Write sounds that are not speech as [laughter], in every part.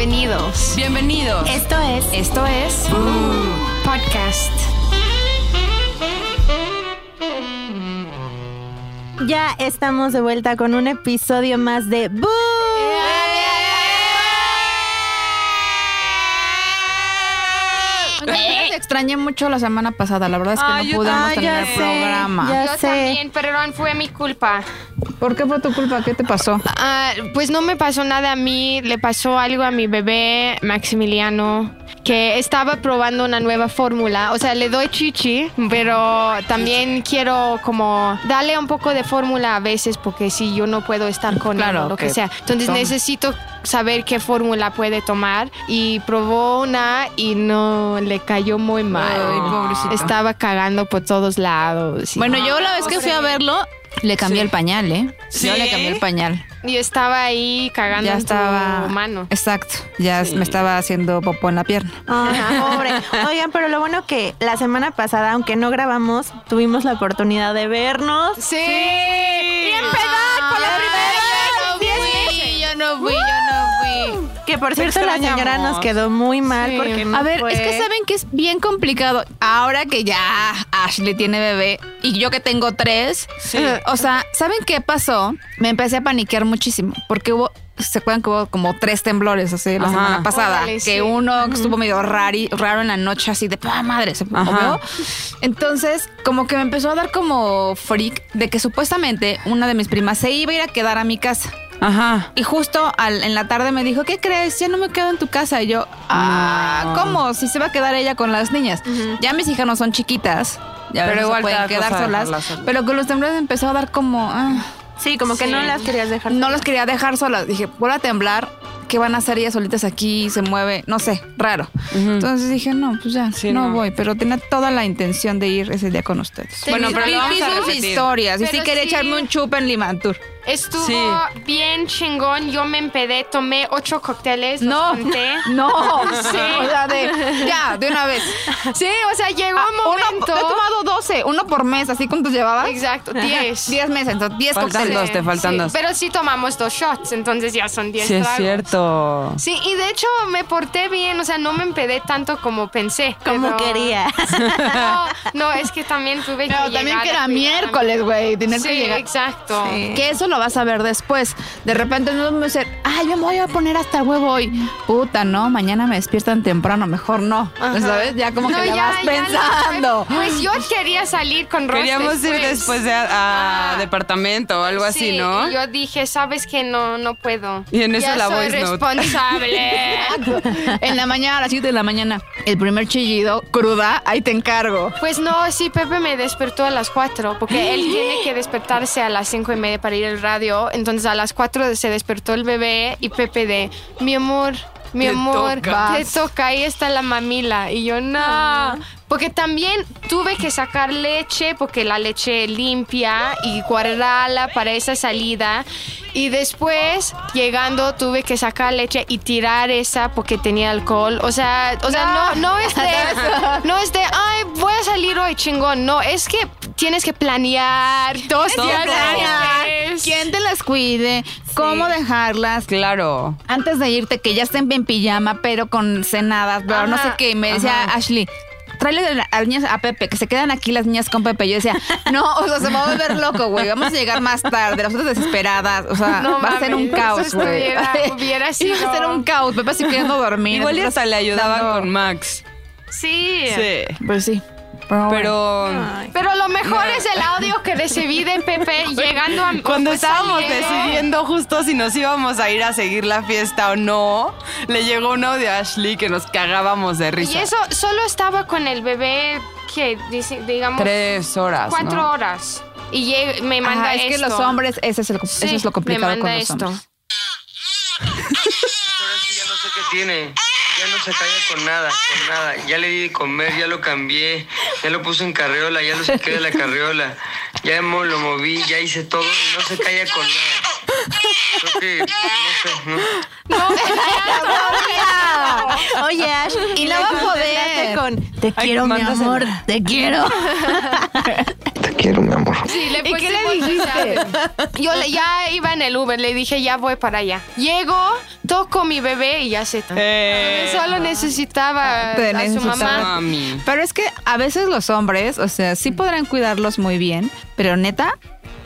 Bienvenidos. Bienvenidos. Esto es Esto es Podcast. Ya estamos de vuelta con un episodio más de Boo. Extrañé mucho la semana pasada. La verdad es que Ay, no pudimos tener ya sé, programa. ya Yo sé. también, perdón, fue mi culpa. ¿Por qué fue tu culpa? ¿Qué te pasó? Ah, pues no me pasó nada a mí, le pasó algo a mi bebé Maximiliano, que estaba probando una nueva fórmula. O sea, le doy chichi, pero también quiero como darle un poco de fórmula a veces, porque si yo no puedo estar con Claro, él o lo que, que sea. Entonces necesito saber qué fórmula puede tomar y probó una y no le cayó muy mal. Ay, pobrecito. Estaba cagando por todos lados. Bueno, yo la vez que fui a verlo, le cambié el pañal, ¿eh? ¿Sí? Yo le cambié el pañal. y estaba ahí cagando Ya en estaba. tu mano. Exacto. Ya me estaba haciendo popó en la pierna. Ay, pobre. [laughs] Oigan, pero lo bueno que la semana pasada, aunque no grabamos, tuvimos la oportunidad de vernos. Sí. Y Que por cierto la señora nos quedó muy mal Sí. porque no A ver, fue. es que saben que es bien complicado. Ahora que ya Ashley tiene bebé y yo que tengo tres, eh, o sea, ¿saben qué pasó? Me empecé a paniquear muchísimo porque hubo, se acuerdan que hubo como tres temblores así la Ajá. semana pasada, Órale, que sí. uno estuvo medio rari, raro en la noche así de ¡ah, madre, se movió. Entonces, como que me empezó a dar como freak de que supuestamente una de mis primas se iba a ir a quedar a mi casa. Ajá. Y justo al- en la tarde me dijo, ¿qué crees? Ya no me quedo en tu casa. Y yo, ah, No. ¿cómo? Si se va a quedar ella con las niñas. Ya mis hijas no son chiquitas. Ya Pero igual pueden da quedar solas. solas. Pero con los temblores empezó a dar como... ah, Sí, como que Sí. no las querías dejar. no las quería dejar solas. Dije, vuelve a temblar. ¿Qué van a hacer ellas solitas aquí? Se mueve, no sé, raro. Entonces dije, no, pues ya, Sí, no, no. voy. Pero tenía toda la intención de ir ese día con ustedes. Bueno, pero lo vamos a repetir. historias. y Pero sí quería sí. echarme un chup en Limantur. Estuvo Sí. bien chingón. Yo me empedé, tomé ocho cócteles. No, conté. [laughs] no, Sí. [laughs] o sea, de, ya, de una vez. Sí, o sea, llegó Ah, un uno, momento. he tomado 12, uno por mes, ¿así cuántos llevabas? Exacto, 10. 10 meses, entonces 10 Faltan cócteles. dos, te faltan Sí, dos. Pero sí tomamos dos shots, entonces ya son 10 Sí, es cierto. Sí, y de hecho me porté bien, o sea, no me empedé tanto como pensé. Como pero- quería. [laughs] No, no, es que también tuve que Pero también llegar que era miércoles, güey, tener Sí, que llegar. exacto. Que eso lo vas a ver después. De repente no me dicen, ay, yo me voy a poner hasta el huevo hoy. Puta, no, mañana me despiertan temprano, mejor no. Ajá. ¿Sabes? Ya como que ya, ya, vas ya pensando. Pues yo quería salir con Ross Queríamos ir después de a, a Ah. departamento o algo así, Sí, ¿no? y yo dije, sabes que no, no puedo. Y en eso ya la soy voice responsable. [laughs] en la mañana, a las 7 de la mañana, el primer chillido, cruda, ahí te encargo. pues no, sí, Pepe me despertó a las 4, porque él tiene que despertarse a las cinco y media para ir al radio. Entonces a las 4 se despertó el bebé y Pepe de, mi amor, mi Te amor, te toca, ahí está la mamila. Y yo, no. Porque también tuve que sacar leche, porque la leche limpia y guardarla para esa salida. Y después, llegando, tuve que sacar leche y tirar esa porque tenía alcohol. O sea, o sea, no, no es de, [laughs] no es de, ay, voy a salir hoy, chingón. No, es que tienes que planear dos Todo días planear antes. quién te las cuide, cómo dejarlas. Claro. Antes de irte, que ya estén en pijama, pero con cenadas, pero no sé qué. Y me decía Ashley, tráele a las niñas a Pepe, que se quedan aquí las niñas con Pepe. Yo decía, [laughs] no, o sea, se va a volver loco, güey. Vamos a llegar más tarde, las otras desesperadas. O sea, No va a ser un caos, güey. hubiera [laughs] Iba a ser sido- un caos. Pepe así queriendo dormir. Igual y hasta le ayudaban dando- con Max. Sí. Sí. Pues sí. Pero, bueno. Pero Pero lo mejor es el audio que recibí de Pepe [laughs] llegando a cuando pues, estábamos saliendo. decidiendo justo si nos íbamos a ir a seguir la fiesta o no, le llegó un audio a Ashley que nos cagábamos de risa. Y eso solo estaba con el bebé que dice, digamos Tres horas. cuatro ¿no? horas. Y me manda Ajá, es que los hombres, ese es el- Sí, eso es lo complicado me manda con los esto. hombres. Ahora sí ya no sé qué tiene. Ya no se calla con nada, con nada. Ya le di de comer, ya lo cambié, ya lo puse en carriola, ya lo saqué de la carriola. Ya lo moví, ya hice todo y no se calla con nada. Creo que, no sé, ¿no? Oye, Ash, Y la va a contestaste con Te Ay, quiero, mi amor, te quiero. [laughs] quiero, mi amor. Sí, le ¿Y qué le dijiste? Yo le- ya iba en el Uber, le dije, ya voy para allá. Llego, toco mi bebé y ya se... Eh. Solo necesitaba Te a su necesitaba. mamá. Mami. Pero es que a veces los hombres, o sea, sí podrán cuidarlos muy bien, pero neta,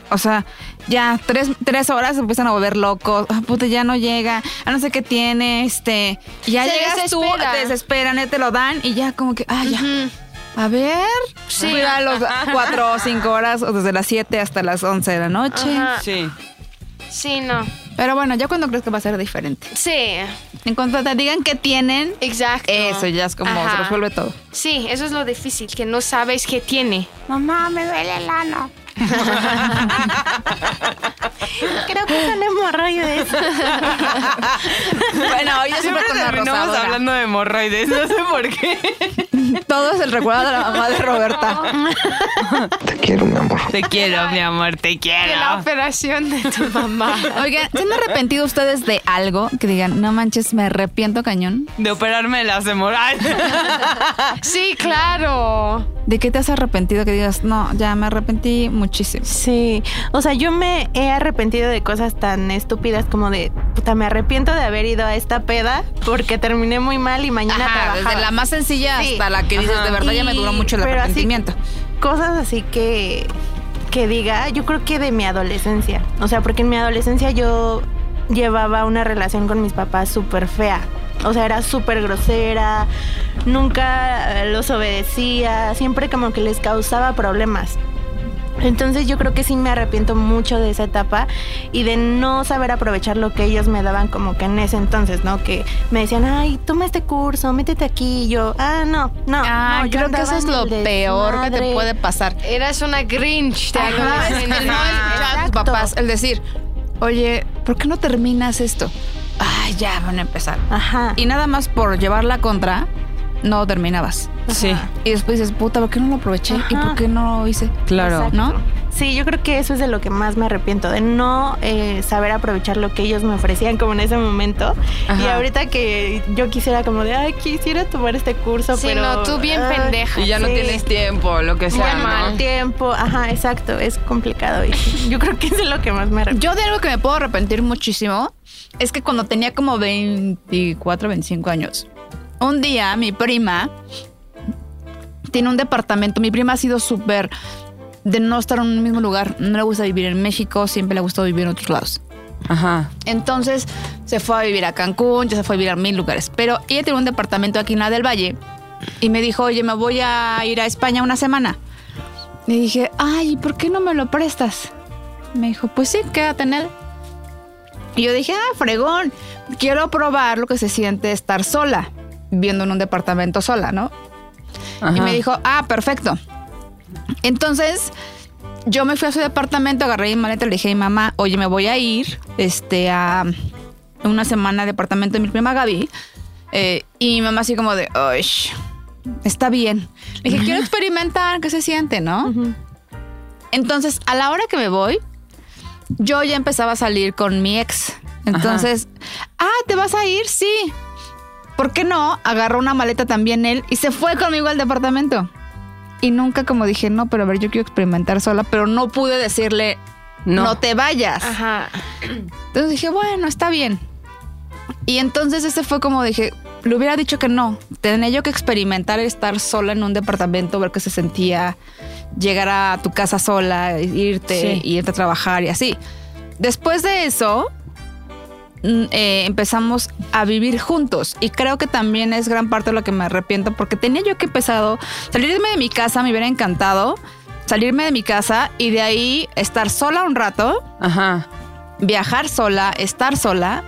o sea, ya tres, tres horas se empiezan a volver locos. Ah, puta, ya no llega. A no sé qué tiene, este. y Ya Se llegas tú, desespera. te desesperan, te lo dan y ya como que, ah, ya. Ujú. A ver. Sí. Cuídalos cuatro o cinco horas, o desde las siete hasta las once de la noche. Ajá. Sí. Sí, no. Pero bueno, ya cuando crees que va a ser diferente. Sí, En cuanto te digan que tienen, exacto. eso ya es como se Ajá. resuelve todo. Sí, eso es lo difícil, que no sabes qué tiene. Mamá, me duele el ano. [laughs] Creo que son hemorroides. [laughs] Bueno, yo siempre Siempre con la hablando de hemorroides, no sé por qué. [laughs] Todo es el recuerdo de la mamá de Roberta. Te quiero, mi amor. Te quiero, mi amor, te De la quiero. operación de tu mamá. Oigan, ¿se han arrepentido ustedes de algo? Que digan, no manches, me arrepiento cañón. De operarme las hemorroides. Sí, claro. ¿De qué te has arrepentido? Que digas, no, ya me arrepentí muchísimo. Sí, o sea, yo me he arrepentido de cosas tan estúpidas como de, puta, me arrepiento de haber ido a esta peda porque terminé muy mal y mañana Ajá, trabajaba. desde la más sencilla Sí. hasta la que dices, de verdad ya me duró mucho el pero así- arrepentimiento. Cosas así que, que diga, yo creo que de mi adolescencia. O sea, porque en mi adolescencia yo llevaba una relación con mis papás súper fea. O sea, era súper grosera, nunca eh, los obedecía, siempre como que les causaba problemas. Entonces yo creo que sí me arrepiento mucho de esa etapa y de no saber aprovechar lo que ellos me daban como que en ese entonces, ¿no? Que me decían, ay, toma este curso, métete aquí. Y yo, ah, no, no. Ah, no, yo creo que eso es lo peor que te puede pasar. Eras una Grinch de Ajá, no escuchar a tus papás, el decir, oye, ¿por qué no terminas esto? Ay, ya van a empezar. Ajá. Y nada más por llevar la contra, no terminabas. Sí, Y después dices, puta, ¿por qué no lo aproveché? ¿Y por qué no lo hice? claro. Exacto. ¿No? Sí, yo creo que eso es de lo que más me arrepiento, de no eh, saber aprovechar lo que ellos me ofrecían como en ese momento. Y Ajá. ahorita que yo quisiera como de, ay, quisiera tomar este curso, Sí, pero... no, tú bien ay, pendeja. Y ya no tienes tiempo, lo que sea, Muy ¿no? mal tiempo, ajá, exacto, es complicado. Y [laughs] yo creo que eso es lo que más me arrepiento. Yo de algo que me puedo arrepentir muchísimo es que cuando tenía como 24, 25 años, un día mi prima tiene un departamento. Mi prima ha sido súper de no estar en un mismo lugar. No le gusta vivir en México, siempre le ha gustado vivir en otros lados. Ajá. Entonces se fue a vivir a Cancún, ya se fue a vivir a mil lugares. Pero ella tiene un departamento aquí en la del Valle y me dijo, oye, me voy a ir a España una semana. Le dije, ay, ¿por qué no me lo prestas? Me dijo, pues sí, quédate en él. Y yo dije, ah, fregón, quiero probar lo que se siente estar sola, viviendo en un departamento sola, ¿no? Ajá. Y me dijo, ah, perfecto. Entonces, yo me fui a su departamento, agarré mi maleta le dije a mi mamá, oye, me voy a ir este, a una semana al departamento de mi prima Gaby. Eh, y mi mamá así como de, "Uy, está bien. Le dije, quiero [laughs] experimentar qué se siente, ¿no? Entonces, a la hora que me voy, yo ya empezaba a salir con mi ex. Entonces, ah, ¿te vas a ir? Sí. ¿Por qué no? Agarró una maleta también él y se fue conmigo al departamento. Y nunca como dije, no, pero a ver, yo quiero experimentar sola, pero no pude decirle, no, No. te vayas. Ajá. Entonces dije, bueno, está bien. Y entonces ese fue como dije, le hubiera dicho que no. Tenía yo que experimentar estar sola en un departamento, ver qué se sentía, llegar a tu casa sola, irte Sí. y irte a trabajar y así. Después de eso, mm, eh, empezamos a vivir juntos y creo que también es gran parte de lo que me arrepiento porque tenía yo que empezado salirme de mi casa, me hubiera encantado salirme de mi casa y de ahí estar sola un rato Ajá. viajar sola, estar sola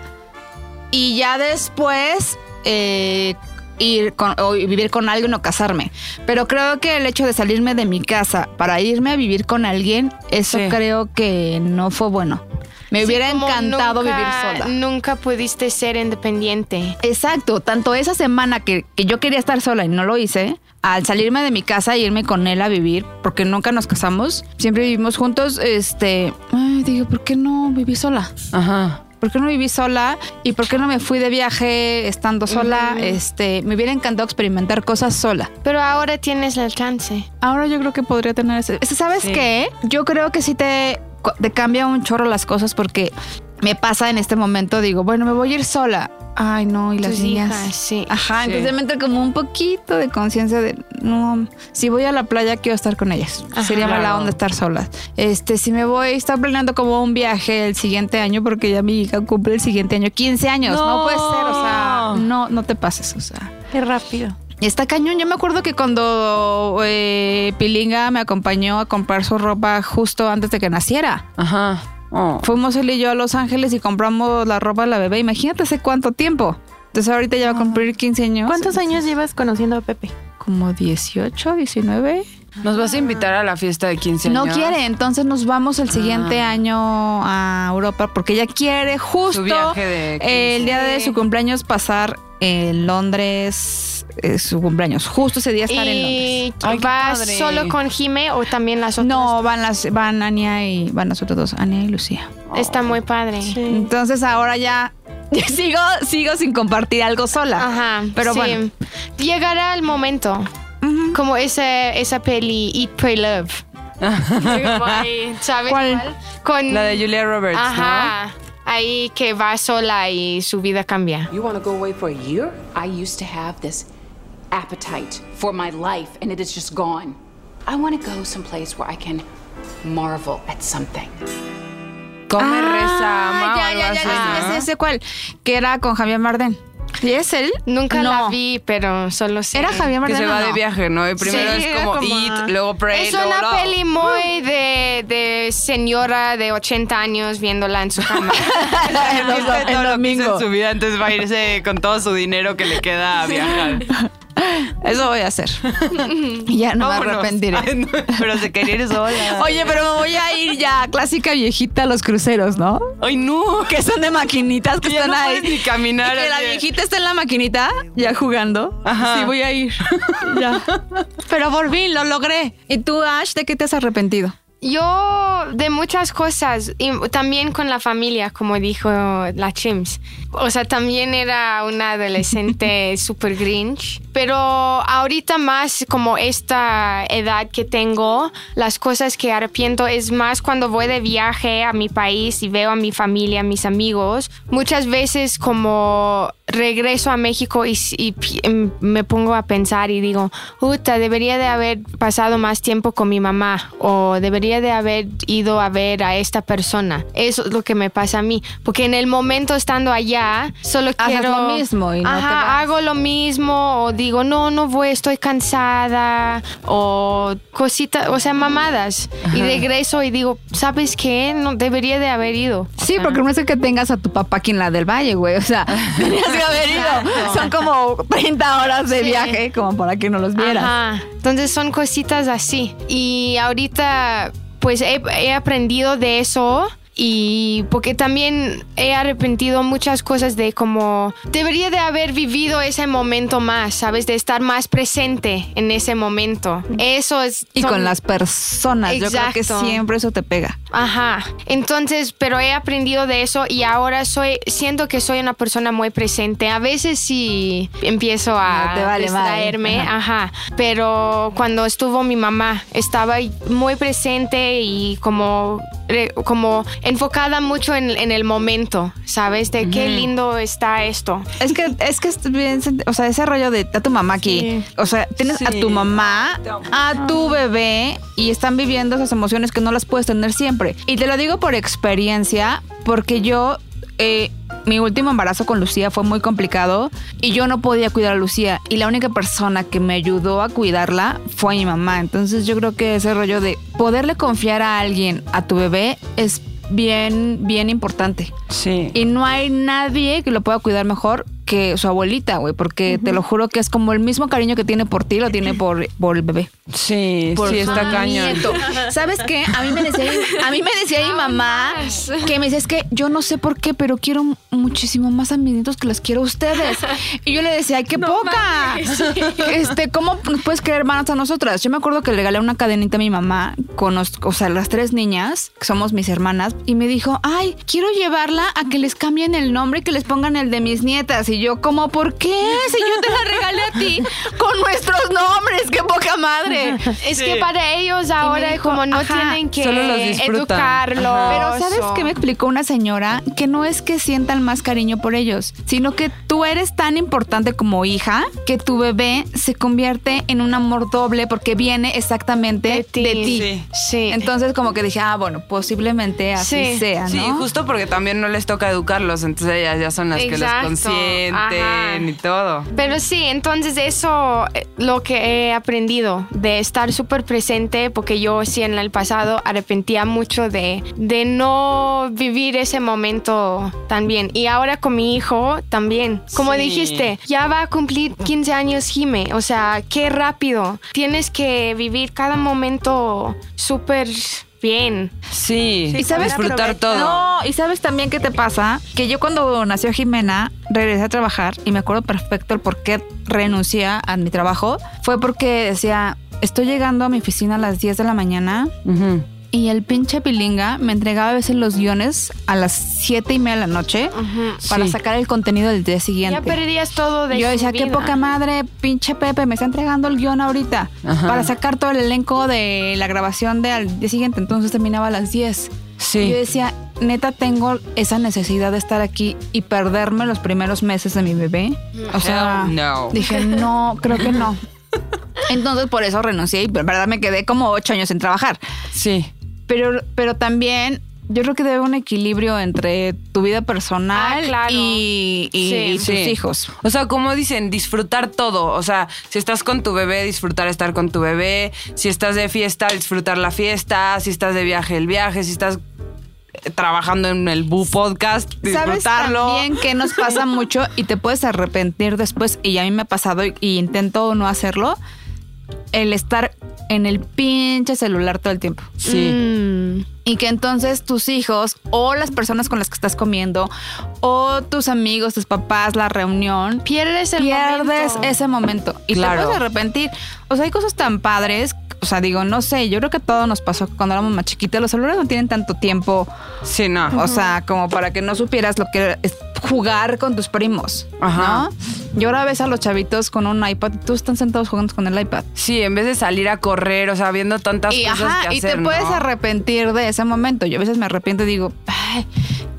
y ya después eh, ir con, o vivir con alguien o casarme. Pero creo que el hecho de salirme de mi casa para irme a vivir con alguien, eso Sí. creo que no fue bueno. Me Sí, hubiera encantado nunca- vivir sola. Nunca pudiste ser independiente. Exacto, tanto esa semana que, que yo quería estar sola y no lo hice, al salirme de mi casa e irme con él a vivir, porque nunca nos casamos, siempre vivimos juntos, este, ay, digo, ¿por qué no viví sola? Ajá. ¿Por qué no viví sola? ¿Y por qué no me fui de viaje estando sola? Este, me hubiera encantado experimentar cosas sola. Pero ahora tienes el chance. Ahora yo creo que podría tener ese. ese- ¿Sabes Sí. qué? Yo creo que sí te, te cambia un chorro las cosas porque me pasa en este momento, digo, bueno, me voy a ir sola. Ay, no, y las Tus niñas. hijas, sí. Ajá, Sí. entonces me entra como un poquito de conciencia de, no, si voy a la playa quiero estar con ellas. Sería mala Claro. onda estar solas. Este, si me voy, estar planeando como un viaje el siguiente año porque ya mi hija cumple el siguiente año 15 años. No, No. puede ser, o sea, no, no te pases, o sea. Qué rápido. Está cañón. Yo me acuerdo que cuando eh, Pilinga me acompañó a comprar su ropa justo antes de que naciera. Ajá. Oh. Fuimos él y yo a Los Ángeles y compramos la ropa de la bebé. Imagínate hace cuánto tiempo. Entonces ahorita ya va a cumplir 15 años. ¿Cuántos años llevas conociendo a Pepe? Como 18, 19. ¿Nos vas a invitar a la fiesta de 15 años? No quiere, entonces nos vamos el siguiente año a Europa porque ella quiere justo Su viaje de el día de su cumpleaños pasar en Londres, eh, su cumpleaños. Justo ese día estar en Londres. ¿Y Ay, qué vas solo con Jime o también las otras? No, van las, van Ania y van las otras dos, Ania y Lucía. Está muy padre. Entonces ahora [laughs] ya sigo, sigo sin compartir algo sola. Ajá, Pero sí. bueno. Llegará el momento. Como esa, esa peli Eat, Pray, Love. [laughs] Como ahí, ¿Sabes ¿Cuál? cuál? Con, La de Julia Roberts, Ajá. Ahí que va sola y su vida cambia. You want to go away for a year? I used to have this appetite for my life, and it is just gone. I want to go someplace where I can marvel at something. reza, ama o ya, algo ya, ya, así, ya, ¿no? sé, sé cuál. Que era con Javier Marden. ¿Y es él? Nunca No. la vi, pero solo sé. Era Javier Que se va no? de viaje, ¿no? Y primero Sí, es era como, como- eat, luego pray, Es luego una love. peli muy de, de señora de 80 años viéndola en su cama. [laughs] [laughs] Viste en todo lo que hizo domingo. en su vida, entonces va a irse con todo su dinero que le queda a viajar. [laughs] Eso voy a hacer. [laughs] Y ya no me Vámonos. arrepentiré. Ay, no, pero se quería ir sola. [laughs] Oye, pero me voy a ir ya, clásica viejita a los cruceros, ¿no? Ay, no. Que son de maquinitas que Ya están no ahí. ni caminar, Y que la viejita está en la maquinita, ya jugando. Ajá. Sí, voy a ir. [laughs] ya. Pero por fin, lo logré. ¿Y tú, Ash, de qué te has arrepentido? Yo de muchas cosas y también con la familia, como dijo la Chims. O sea, también era una adolescente [laughs] super grinch, pero ahorita más como esta edad que tengo, las cosas que arrepiento es más cuando voy de viaje a mi país y veo a mi familia, a mis amigos. Muchas veces como regreso a México y, em, me pongo a pensar y digo, puta, debería de haber pasado más tiempo con mi mamá o debería de haber ido a ver a esta persona. Eso es lo que me pasa a mí, porque en el momento estando allá, solo Haces quiero... lo mismo y no te vas. hago lo mismo o digo, no, no voy, estoy cansada o cositas, o sea, mamadas. Y regreso y digo, ¿sabes qué? No, debería de haber ido. Sí, porque no es que tengas a tu papá aquí en la del Valle, güey. O sea, [laughs] tenías que haber ido. Son como 30 horas de Sí. viaje como para que no los vieras. Ajá. Entonces son cositas así. Y ahorita pues he, he aprendido de eso. Y porque también he arrepentido muchas cosas de como debería de haber vivido ese momento más, ¿sabes? De estar más presente en ese momento. Eso es... Y con las personas. Yo creo que siempre eso te pega. Ajá. Entonces, pero he aprendido de eso y ahora soy, siento que soy una persona muy presente. A veces sí empiezo a No te vale madre. distraerme, Ajá. ajá. Pero cuando estuvo mi mamá, estaba muy presente y como, como enfocada mucho en, en el momento, ¿sabes? De qué lindo está esto. Es que, es que o sea, ese rollo de a tu mamá aquí. O sea, tienes a tu mamá, a tu bebé y están viviendo esas emociones que no las puedes tener siempre. Y te lo digo por experiencia, porque yo, eh, mi último embarazo con Lucía fue muy complicado y yo no podía cuidar a Lucía. Y la única persona que me ayudó a cuidarla fue mi mamá. Entonces yo creo que ese rollo de poderle confiar a alguien, a tu bebé, es bien, bien importante. Sí. Y no hay nadie que lo pueda cuidar mejor que su abuelita, güey, porque te lo juro que es como el mismo cariño que tiene por ti, lo tiene por, por el bebé. Sí, sí, está cañón. Nieto. ¿Sabes qué? A mí me decía, a mí me decía mi mamá que me decía, es que yo no sé por qué, pero quiero muchísimo más a mis nietos que los quiero a ustedes. Y yo le decía, ay, qué poca. Este, ¿cómo nos puedes creer hermanas a nosotras? Yo me acuerdo que le regalé una cadenita a mi mamá con, los- o sea, las tres niñas, que somos mis hermanas, y me dijo, ay, quiero llevarla a que les cambien el nombre y que les pongan el de mis nietas. Y yo, como, ¿por qué? Si yo te la regalé a ti con nuestros nombres, qué poca madre. Es que para ellos ahora dijo, como no ajá, tienen que solo los disfrutan. educarlos. Pero ¿sabes qué me explicó una señora? Que no es que sientan más cariño por ellos, sino que tú eres tan importante como hija que tu bebé se convierte en un amor doble porque viene exactamente de ti. ti. Sí. Entonces como que dije, ah, bueno, posiblemente así Sí. sea, ¿no? Sí, justo porque también no les toca educarlos, entonces ellas ya son las que los consienten ajá. y todo. Pero sí, entonces eso eh, lo que he aprendido de estar súper presente, porque yo sí en el pasado arrepentía mucho de, de no vivir ese momento tan bien. Y ahora con mi hijo también. Como Sí. dijiste, ya va a cumplir 15 años Jime. O sea, qué rápido. Tienes que vivir cada momento súper bien. Sí, ¿Y sabes disfrutar todo. No, y sabes también qué te pasa, que yo cuando nació Jimena regresé a trabajar y me acuerdo perfecto el por qué renuncié a mi trabajo, fue porque decía, estoy llegando a mi oficina a las 10 de la mañana. Y el pinche pilinga me entregaba a veces los guiones a las 7 y media de la noche para Sí. sacar el contenido del día Ya siguiente. perdías todo de Yo su decía, qué poca madre, pinche Pepe, me está entregando el guion ahorita Ajá. para sacar todo el elenco de la grabación del día siguiente. Entonces terminaba a las 10. Sí. Y yo decía, neta, tengo esa necesidad de estar aquí y perderme los primeros meses de mi bebé. O sea, Hell no. dije, no, creo que no. [laughs] Entonces por eso renuncié y, verdad, me quedé como ocho años sin trabajar. Sí. Pero, pero también yo creo que debe haber un equilibrio entre tu vida personal Ah, claro. y, y- Sí. y tus Sí. hijos. O sea, como dicen, disfrutar todo. O sea, si estás con tu bebé, disfrutar estar con tu bebé. Si estás de fiesta, disfrutar la fiesta. Si estás de viaje, el viaje. Si estás eh, trabajando en el Bu Podcast, ¿Sabes disfrutarlo. también que nos pasa [laughs] mucho y te puedes arrepentir después? Y a mí me ha pasado y, y intento no hacerlo. El estar en el pinche celular todo el tiempo. Sí. Mm. Y que entonces tus hijos o las personas con las que estás comiendo o tus amigos, tus papás, la reunión, Pierdes el pierdes momento. ese momento y Claro. te puedes arrepentir. O sea, hay cosas tan padres. O sea, digo, no sé, yo creo que todo nos pasó cuando éramos más chiquitos. Los celulares no tienen tanto tiempo, Sí, no. o sea, como para que no supieras lo que es jugar con tus primos, Ajá. ¿no? Y ahora ves a los chavitos con un iPad y tú están sentados jugando con el iPad. Sí, en vez de salir a correr, o sea, viendo tantas Y, cosas ajá, que y hacer, te puedes arrepentir de ese momento. Yo a veces me arrepiento y digo, "Ay,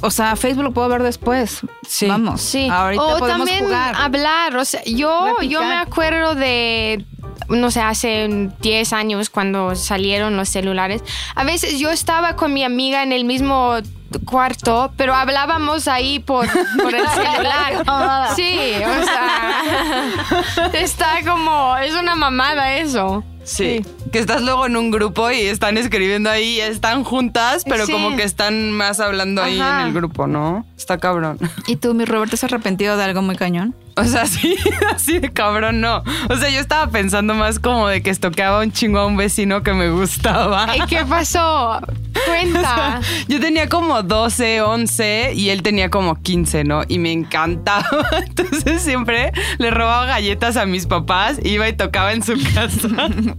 o sea, Facebook lo puedo ver después. Sí. Vamos. Sí. Ahorita o podemos también jugar. hablar. O sea, yo, yo me acuerdo de, no sé, hace 10 años cuando salieron los celulares. A veces yo estaba con mi amiga en el mismo cuarto, pero hablábamos ahí por, por el [laughs] celular. Sí, o sea, está como, es una mamada eso. Sí. Que estás luego en un grupo y están escribiendo ahí, están juntas, pero Sí. como que están más hablando ahí en el grupo, ¿no? Está cabrón. ¿Y tú, mi Roberto, has arrepentido de algo muy cañón? O sea, sí, [laughs] así de cabrón, no. O sea, yo estaba pensando más como de que estoqueaba un chingo a un vecino que me gustaba. ¿Y qué pasó? Cuenta. [laughs] Yo tenía como 12, 11 y él tenía como 15, ¿no? Y me encantaba. [laughs] Entonces siempre le robaba galletas a mis papás, iba y tocaba en su casa.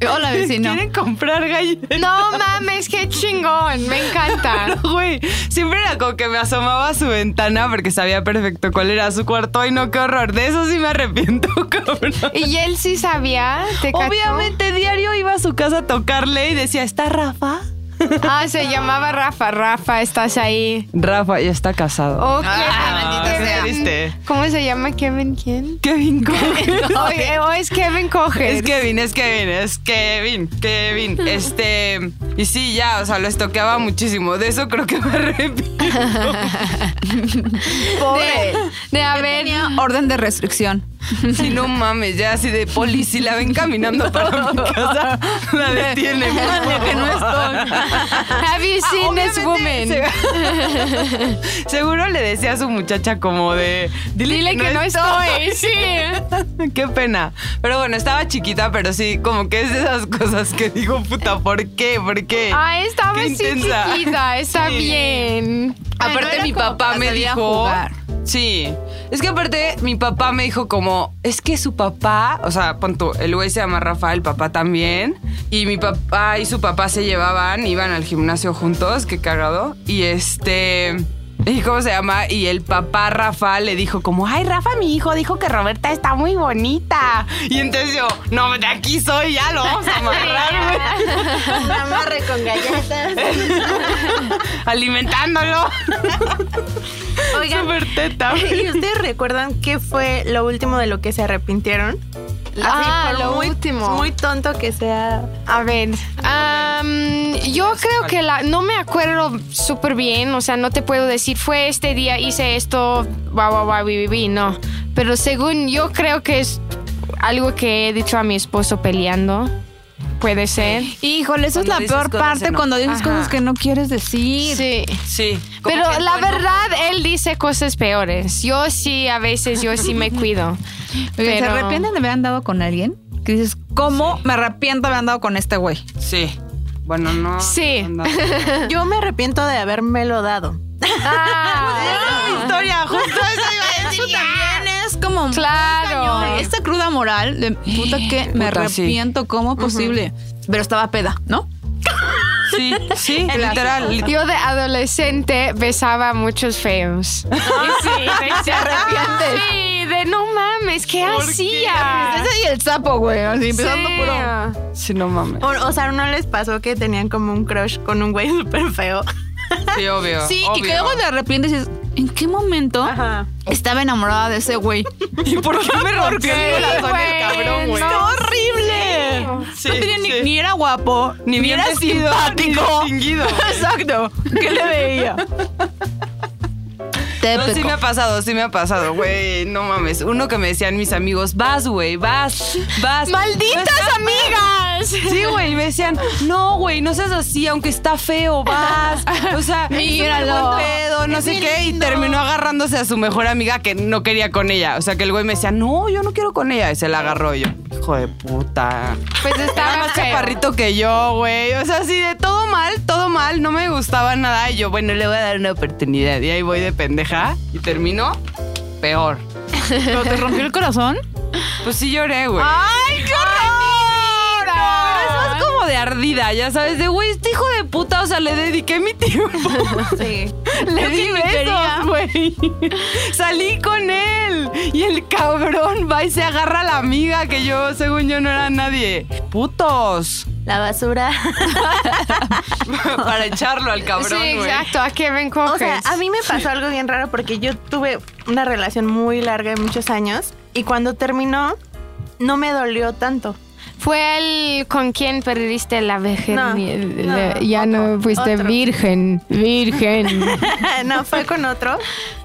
Hola, vecino. ¿Quieren comprar galletas? No mames, qué chingón, me encanta. [laughs] Güey, siempre era como que me asomaba a su ventana porque sabía perfecto cuál era su cuarto. Ay, no, qué horror. De eso sí me arrepiento, [laughs] cabrón. ¿Y él sí sabía? ¿Te cachó? Obviamente, diario iba a su casa a tocarle y decía, ¿está Rafa? [laughs] Ah, se llamaba Rafa. Rafa, estás ahí. Rafa ya está casado. Oh, Ah. Kevin- triste. ¿Cómo se llama Kevin quién? Kevin [laughs] coge. O, eh, o es Kevin Coger. Es Kevin, es Kevin, es Kevin, Kevin. [laughs] Este, y sí, ya, o sea, lo estoqueaba muchísimo. De eso creo que me arrepiento. Pobre. De haber. Tenía orden de restricción. Sí, no mames, ya así de poli, si la ven caminando para mi casa, la detiene. por que no estoy. Have you seen this woman? Se- Seguro le decía a su muchacha como de... Dile que no estoy. [laughs] Sí. Qué pena. Pero bueno, estaba chiquita, pero sí, como que es de esas cosas que digo, puta, ¿por qué? ¿Por qué? Ah, estaba Qué así intensa. chiquita. Está Sí. bien. Aparte mi papá me dijo... jugar. Sí. Es que aparte mi papá me dijo como, es que su papá, o sea, pon tú, el güey se llama Rafael, el papá también, y mi papá y su papá se llevaban, iban al gimnasio juntos, qué cagado, y este... [laughs] ¿Y cómo se llama? Y el papá Rafa le dijo como, ay, Rafa, mi hijo, dijo que Roberta está muy bonita. Y entonces yo, no, de aquí soy, ya lo vamos a amarrar, amarre [laughs] con galletas. [laughs] Alimentándolo. Oigan, Súper teta. ¿y ustedes recuerdan qué fue lo último de lo que se arrepintieron? Ah, por lo muy, último. Muy tonto que sea. A ver, am, yo creo que la, no me acuerdo súper bien, o sea, no te puedo decir, fue este día, hice esto, guau, guau, guau, bi, bi, bi", no. Pero según yo creo que es algo que he dicho a mi esposo peleando. Puede ser. Híjole, eso es Cuando la dices peor parte eno- cuando dices Ajá. cosas que no quieres decir. Sí. Sí. Pero la bueno, verdad, él dice cosas peores. Yo sí, a veces, yo sí me cuido. Oigan, [laughs] ¿Se Pero- arrepienten de haber andado con alguien? Que dices, ¿cómo me arrepiento de haber andado con este güey? Sí. Bueno, no. Sí. no, [laughs] Yo me arrepiento de habérmelo dado. Ah, historia, justo eso iba a Eso también es como Claro. cañón. Esta cruda moral de puta que me Puta, sí. arrepiento, ¿cómo posible? Pero estaba peda, ¿no? Sí, sí, literal. lit- Yo de adolescente besaba a muchos feos. [laughs] Y sí, ¿Se arrepientes? Sí, de no mames, ¿qué hacía? Ese y el sapo, güey, así empezando Sí. puro. Sí, no mames. O, o sea, ¿no les pasó que tenían como un crush con un güey [laughs] súper feo? Sí, obvio. Sí, y que luego de arrepientes dices, ¿en qué momento Ajá. estaba enamorada de ese güey? [laughs] ¿Y por qué me [laughs] rompió el corazón el güey? cabrón, güey? No. horrible! Sí, no tenía ni, sí. ni era guapo, ni, bien era vestido, simpático. ni. [laughs] Exacto. ¿Qué le veía? Te No, sí me ha pasado, sí me ha pasado, güey. No mames. Uno que me decían mis amigos, vas, güey, vas, vas. ¡Malditas amigas! Sí, güey, y me decían, no, güey, no seas así, aunque está feo, vas. O sea, [laughs] Míralo. buen pedo, no sé qué. Y terminó agarrándose a su mejor amiga que no quería con ella. O sea, que el güey me decía, no, yo no quiero con ella. Y se la agarró yo. Hijo de puta. Pues Estaba más feo. chaparrito que yo, güey. O sea, así de todo mal, todo mal. No me gustaba nada. Y yo, bueno, le voy a dar una oportunidad. Y ahí voy de pendeja. Y terminó peor. ¿Pero te rompió el corazón? Pues sí lloré, güey. ¡Ay, qué horror! De ardida, ya sabes, de güey, este hijo de puta, o sea, le dediqué mi tiempo. [laughs] Sí. Le di besos, güey. Salí con él. Y el cabrón va y se agarra a la amiga que yo, según yo, no era nadie. Putos. La basura. [laughs] Para echarlo al cabrón, Sí, exacto. ¿A qué ven coges? O sea, a mí me pasó algo bien raro porque yo tuve una relación muy larga de muchos años y cuando terminó no me dolió tanto. Fue el con quien perdiste la vejez. No, no, ya no fuiste otro. virgen, virgen. [laughs] no, fue con otro.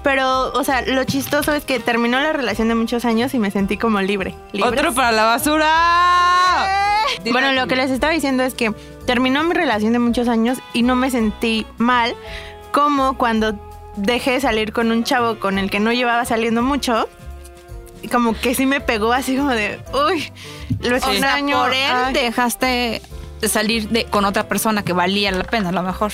Pero, o sea, lo chistoso es que terminó la relación de muchos años y me sentí como libre. ¿Libre? Otro para la basura. Bueno, lo que les estaba diciendo es que terminó mi relación de muchos años y no me sentí mal como cuando dejé de salir con un chavo con el que no llevaba saliendo mucho. Como que sí me pegó así como de, uy, lo sea, extraño. por él ay. dejaste de salir de, con otra persona que valía la pena, a lo mejor.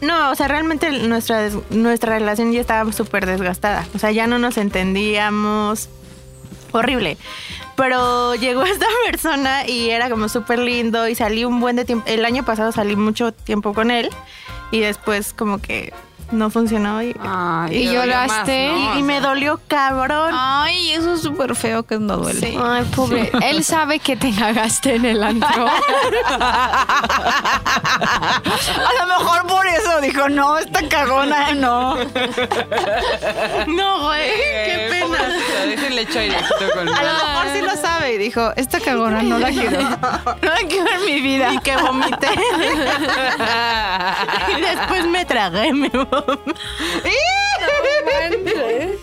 No, o sea, realmente nuestra, nuestra relación ya estaba súper desgastada. O sea, ya no nos entendíamos. Horrible. Pero llegó [laughs] esta persona y era como súper lindo y salí un buen de tiempo. El año pasado salí mucho tiempo con él y después como que no funcionó y, Ay, ¿Y lloraste? más, ¿no? y- y me dolió cabrón. Ay, eso es súper feo que no duele. Sí. Ay, pobre. Él sabe que te cagaste en el antro. [laughs] A lo mejor por eso dijo, no, esta cagona no. No, güey, Eh, qué pena. Déjenle con A lo mejor sí lo sabe y dijo, esta cagona no la quiero. No la quiero en mi vida. Y que vomité. [laughs] y después me tragué, me vomité.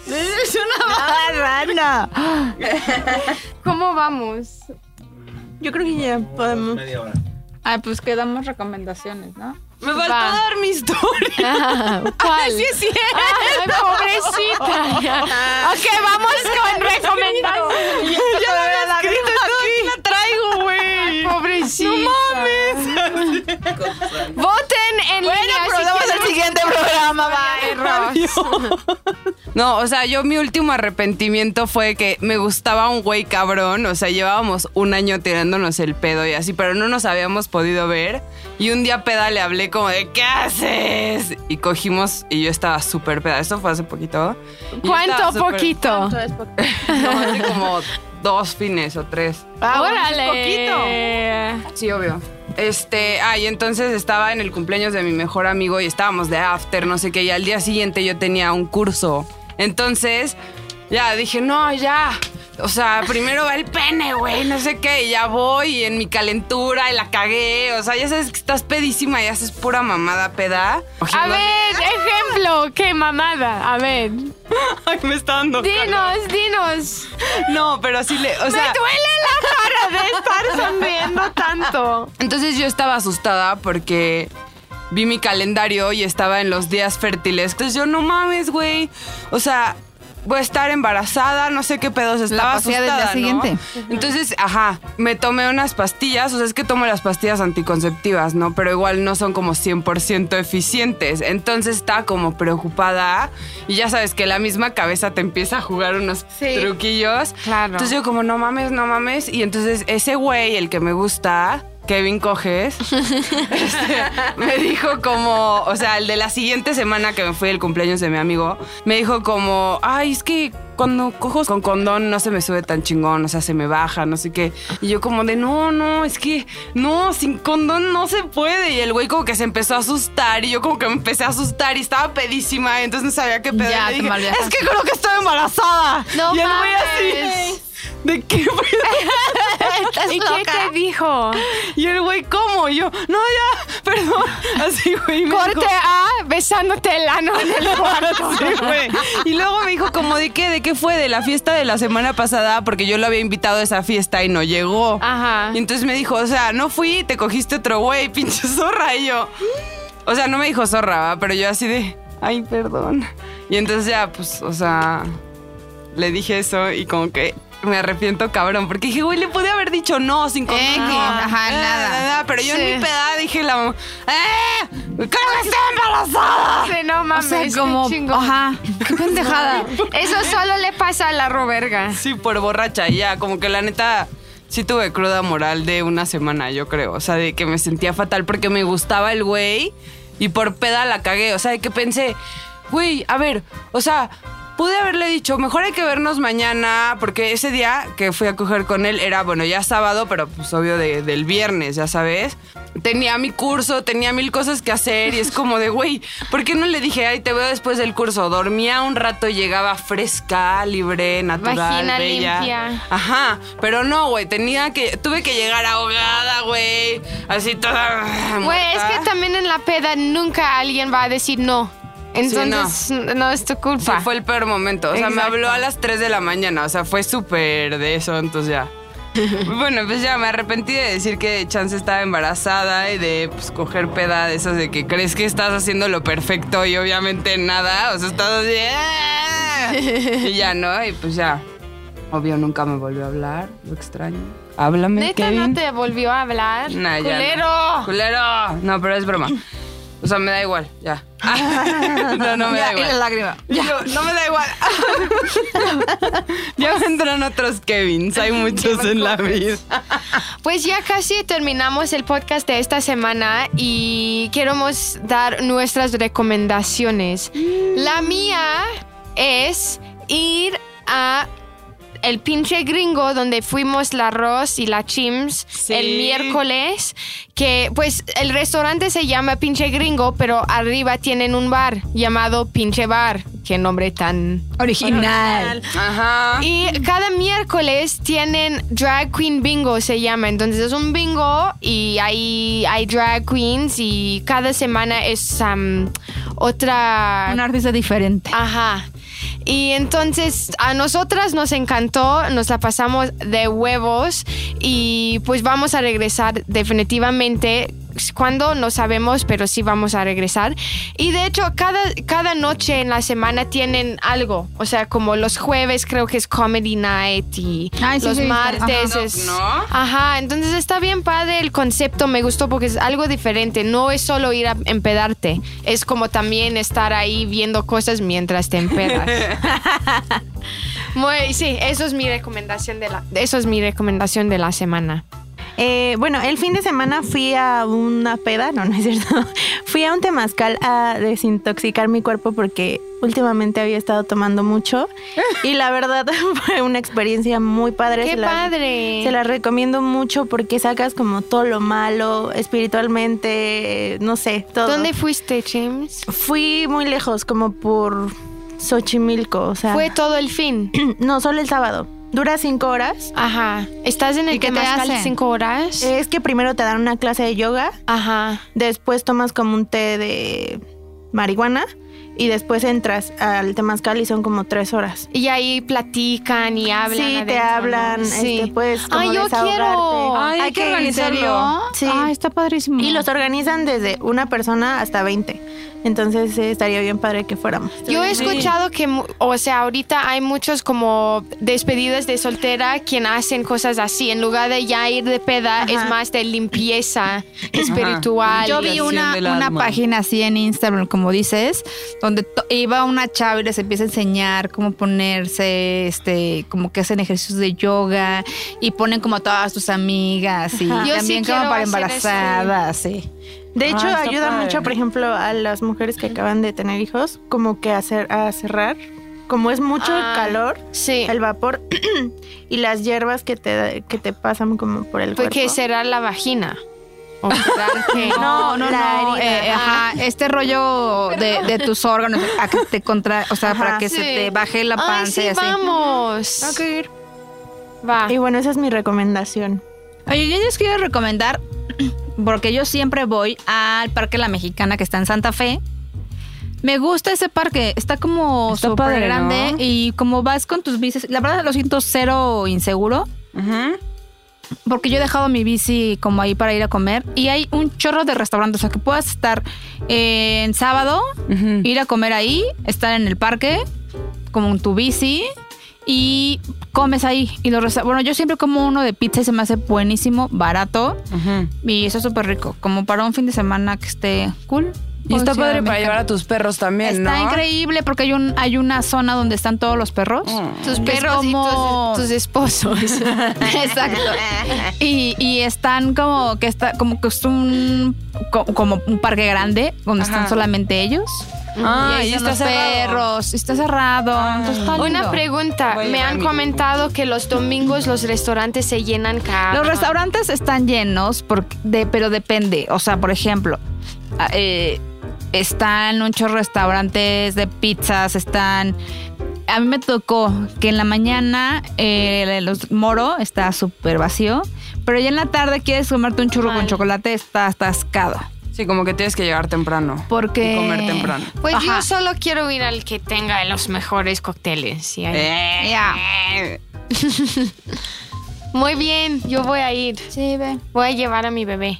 Es una marrana. ya. [laughs] ¿Cómo vamos? Yo creo que ya podemos. Media hora. Ay, pues quedamos recomendaciones, ¿no? Me faltó Va. dar mi historia. [laughs] ¿Cuál? sí, sí. Ay, pobrecita. ok, vamos con recomendaciones. ya lo había escrito, aquí la traigo, güey. Pobrecita. No. Voten en Bueno, línea si pero vamos quieren al siguiente programa, Ross. No, o sea, yo mi último arrepentimiento fue que me gustaba un güey cabrón. O sea, llevábamos un año tirándonos el pedo y así, pero no nos habíamos podido ver. Y un día peda le hablé como de, ¿qué haces? Y cogimos y yo estaba súper peda. Esto fue hace poquito. ¿Cuánto poquito? [laughs] No, hace como dos fines o tres. Ah, bueno, Órale. Sí, obvio. Este, ah, entonces estaba en el cumpleaños de mi mejor amigo y estábamos de after, no sé qué, y al día siguiente yo tenía un curso. Entonces, ya dije, no, ya. O sea, primero va el pene, güey, no sé qué, y ya voy y en mi calentura y la cagué. O sea, ya sabes que estás pedísima y haces pura mamada peda. A ver, ejemplo, qué mamada. A ver. [laughs] Ay, me está dando. calor. Dinos, dinos. No, pero sí le. O sea, Me duele la cara de estar [laughs] sonriendo tanto. Entonces yo estaba asustada porque vi mi calendario y estaba en los días fértiles. Entonces yo, no mames, güey. O sea, voy a estar embarazada, no sé qué pedos. Estaba pasilla del día asustada, ¿no? siguiente. Entonces, ajá, me tomé unas pastillas. O sea, es que tomo las pastillas anticonceptivas, ¿no? Pero igual no son como 100% eficientes. Entonces estaba como preocupada. Y ya sabes que la misma cabeza te empieza a jugar unos Sí. truquillos. Claro. Entonces yo como, no mames, no mames. Y entonces ese güey, el que me gusta, Kevin Coges, [laughs] este, me dijo como, o sea, el de la siguiente semana que me fui el cumpleaños de mi amigo, me dijo como, ay, es que cuando cojo con condón no se me sube tan chingón, o sea, se me baja, no sé qué. Y yo como de, no, no, es que no, sin condón no se puede. Y el güey como que se empezó a asustar y yo como que me empecé a asustar y estaba pedísima, entonces no sabía qué pedo. Ya, Y le te dije, malviajaste. es que creo que estoy embarazada. No y el güey así, ¿de qué pedo? [laughs] ¿Y qué te dijo? Y el güey, ¿cómo? Y yo, no, ya, perdón. [laughs] Así, güey. Corte dijo- A, besándote el ano en el [laughs] cuarto. Sí, güey. Y luego me dijo, como, ¿de qué? ¿De qué fue? De la fiesta de la semana pasada, porque yo lo había invitado a esa fiesta y no llegó. Ajá. Y entonces me dijo, o sea, no fui, te cogiste otro güey, pinche zorra. Y yo, o sea, no me dijo zorra, ¿va? pero yo así de, ay, perdón. Y entonces ya, pues, o sea, le dije eso y como que me arrepiento cabrón, porque dije, güey, le pude haber dicho no sin que- ajá, nada. Pero yo Sí. en mi peda dije la ¡Eh! ¡Creo que estoy embarazada! Sí, no O mames, sea, como, ajá, qué pendejada. Eso solo le pasa a la roberga. Sí, por borracha, ya, como que la neta, sí tuve cruda moral de una semana, yo creo. O sea, de que me sentía fatal porque me gustaba el güey y por peda la cagué. O sea, de que pensé, güey, a ver, o sea, pude haberle dicho, mejor hay que vernos mañana, porque ese día que fui a coger con él era, bueno, ya sábado, pero pues obvio de- del viernes, ya sabes. Tenía mi curso, tenía mil cosas que hacer y es como de, güey, ¿por qué no le dije, ay, te veo después del curso? Dormía un rato, llegaba fresca, libre, natural, Vagina bella. limpia. Ajá, pero no, güey, tenía que, tuve que llegar ahogada, güey, así toda. Güey, es que también en la peda nunca alguien va a decir no. Entonces, no. es tu Sí, culpa. fue el peor momento. O sea, me Exacto. habló a las 3 de la mañana. O sea, fue súper de eso, entonces ya. [laughs] bueno, pues ya me arrepentí de decir que Chance estaba embarazada y de pues, coger peda de esas de que crees que estás haciendo lo perfecto y obviamente nada. O sea, estás así. "Ah". [laughs] y ya, ¿no? Y pues ya. Obvio, nunca me volvió a hablar. Lo extraño. Háblame, Neta Kevin. no te volvió a hablar. Nah, ya no. ¡Culero! ¡Culero! No, pero es broma. O sea, me da igual, ya. [laughs] no, no me da Ya, y la igual. Yo, no me da igual. ya vendrán otros Kevins, hay muchos en la vida. [laughs] Pues ya casi terminamos el podcast de esta semana y queremos dar nuestras recomendaciones. La mía es ir a el pinche gringo donde fuimos la Ross y la Chims Sí. el miércoles, que pues el restaurante se llama pinche gringo, pero arriba tienen un bar llamado pinche bar. Qué nombre tan Original. Ajá. y cada miércoles tienen Drag Queen Bingo, se llama. Entonces es un bingo y hay, hay drag queens y cada semana es um, otra... Un artista diferente. Ajá. Y entonces a nosotras nos encantó, nos la pasamos de huevos y pues vamos a regresar definitivamente cuando no sabemos, pero sí vamos a regresar. Y de hecho, cada, cada noche en la semana tienen algo. O sea, como los jueves creo que es Comedy Night y Ay, sí, los sí, sí. martes Ajá. es... ¿No? Ajá, entonces está bien padre el concepto, me gustó porque es algo diferente. No es solo ir a empedarte, es como también estar ahí viendo cosas mientras te empedas. [laughs] Muy, sí, eso es mi recomendación de la, eso es mi recomendación de la semana. Eh, bueno, el fin de semana fui a una peda, no, no es cierto. [laughs] Fui a un temazcal a desintoxicar mi cuerpo porque últimamente había estado tomando mucho y la verdad [laughs] fue una experiencia muy padre. ¡Qué Se la- padre! Se la recomiendo mucho porque sacas como todo lo malo espiritualmente, no sé, todo. ¿Dónde fuiste, James? Fui muy lejos, como por Xochimilco, o sea, Fue todo el fin. [clears throat] no, solo el sábado. Dura cinco horas. Ajá. ¿Estás en el ¿Y qué te Temazcal hacen? cinco horas? Es que primero te dan una clase de yoga, Ajá. después tomas como un té de marihuana y después entras al temazcal y son como tres horas. Y ahí platican y hablan. sí, te hablan, ¿no? este, puedes como Ay, yo desahogarte. quiero. Ay, hay Ay, que ¿qué? ¿En organizarlo. serio? Sí. Ay, está padrísimo. Y los organizan desde una persona hasta 20. Entonces eh, estaría bien padre que fuéramos. Yo he escuchado que, mu- o sea, ahorita hay muchos como despedidas de soltera quien hacen cosas así. En lugar de ya ir de peda, Ajá. es más de limpieza espiritual. Yo vi una, una página así en Instagram, como dices, donde iba una chava y les empieza a enseñar cómo ponerse, este, como que hacen ejercicios de yoga y ponen como a todas tus amigas y Ajá. Yo sí también como para embarazadas, sí. De hecho, Ah, está ayuda padre. mucho, por ejemplo, a las mujeres que acaban de tener hijos, como que a, cer- a cerrar. Como es mucho Ah, el calor, Sí. el vapor [clears throat] y las hierbas que te, que te pasan como por el Porque cuerpo. será la vagina. O [laughs] que- No, no, no, eh, ajá, este rollo de, de tus órganos, a que te contra, o sea, Ajá. para que Sí. se te baje la Ay, panza sí, y así. vamos. Ir. Va. Y bueno, esa es mi recomendación. Oye, yo les quiero recomendar, porque yo siempre voy al Parque La Mexicana que está en Santa Fe. Me gusta ese parque, está como súper grande ¿no? y como vas con tus bicis, la verdad lo siento cero inseguro, porque yo he dejado mi bici como ahí para ir a comer y hay un chorro de restaurantes, o sea que puedas estar eh, en sábado, ir a comer ahí, estar en el parque, como en tu bici y comes ahí. Y los resta- bueno, yo siempre como uno de pizza y se me hace buenísimo, barato. Ujú. Y eso es súper rico, como para un fin de semana que esté cool. Y está padre para llevar a tus perros también, Está ¿no? increíble porque hay un hay una zona donde están todos los perros. Mm. Tus perros como- y tus, tus esposos. [laughs] [laughs] Exacto. Y, y están como que está como que es un co- como un parque grande donde Ajá. están solamente ellos. Ah, ahí y están está los cerrado. perros, está cerrado. entonces está Una lindo. pregunta. Voy a Me han mi- comentado que los domingos los restaurantes se llenan cada. Los restaurantes están llenos, porque de, pero depende. O sea, por ejemplo, ah, eh, están muchos restaurantes de pizzas, están... A mí me tocó que en la mañana eh, los moro está súper vacío, pero ya en la tarde quieres comerte un churro con chocolate, está atascado. Sí, como que tienes que llegar temprano. Porque... Y comer temprano. Pues yo solo quiero ir al que tenga los mejores cócteles. Eh. Ya. [laughs] Muy bien, yo voy a ir. Sí, ve. Voy a llevar a mi bebé.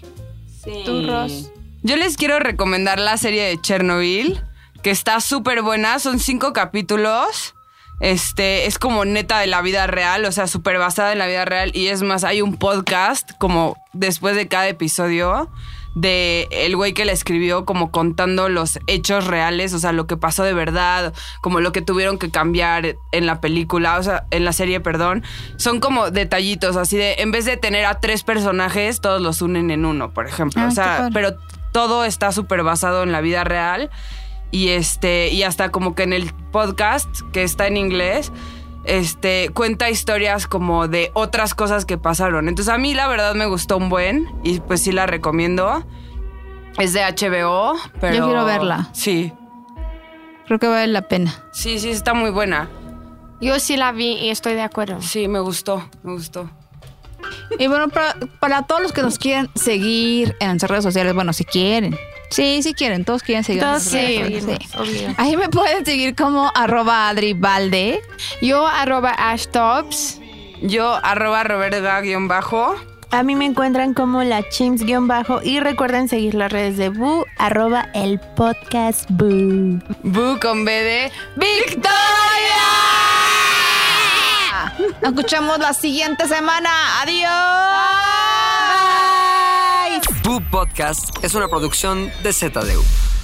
Tú, Ros. Yo les quiero recomendar la serie de Chernobyl, que está súper buena. Son cinco capítulos. Este, es como neta de la vida real, o sea, súper basada en la vida real. Y es más, hay un podcast como después de cada episodio de el güey que la escribió como contando los hechos reales, o sea, lo que pasó de verdad, como lo que tuvieron que cambiar en la película, o sea, en la serie, perdón. Son como detallitos, así de, en vez de tener a tres personajes, todos los unen en uno, por ejemplo. Ah, o sea, pero todo está súper basado en la vida real. Y este, y hasta como que en el podcast, que está en inglés, este, cuenta historias como de otras cosas que pasaron. Entonces a mí la verdad me gustó un buen y pues sí la recomiendo. Es de HBO, pero... Yo quiero verla. Sí, Creo que vale la pena. sí, sí, está muy buena. Yo sí la vi y estoy de acuerdo. Sí, me gustó, me gustó. Y bueno, para, para todos los que nos quieren seguir en nuestras redes sociales, bueno, si quieren, Sí, sí quieren, todos quieren seguir. Todos Sí. quieren Sí. seguirnos, obvio. Ahí me pueden seguir como arroba Adri Valde. Yo arroba ashtops. Yo, arroba roberga guion bajo. A mí me encuentran como la chimps guion bajo y recuerden seguir las redes de Boo, arroba el podcast Boo. Bu con B de ¡Victoria! Nos escuchamos la siguiente semana. ¡Adiós! Boo Podcast es una producción de ZDU.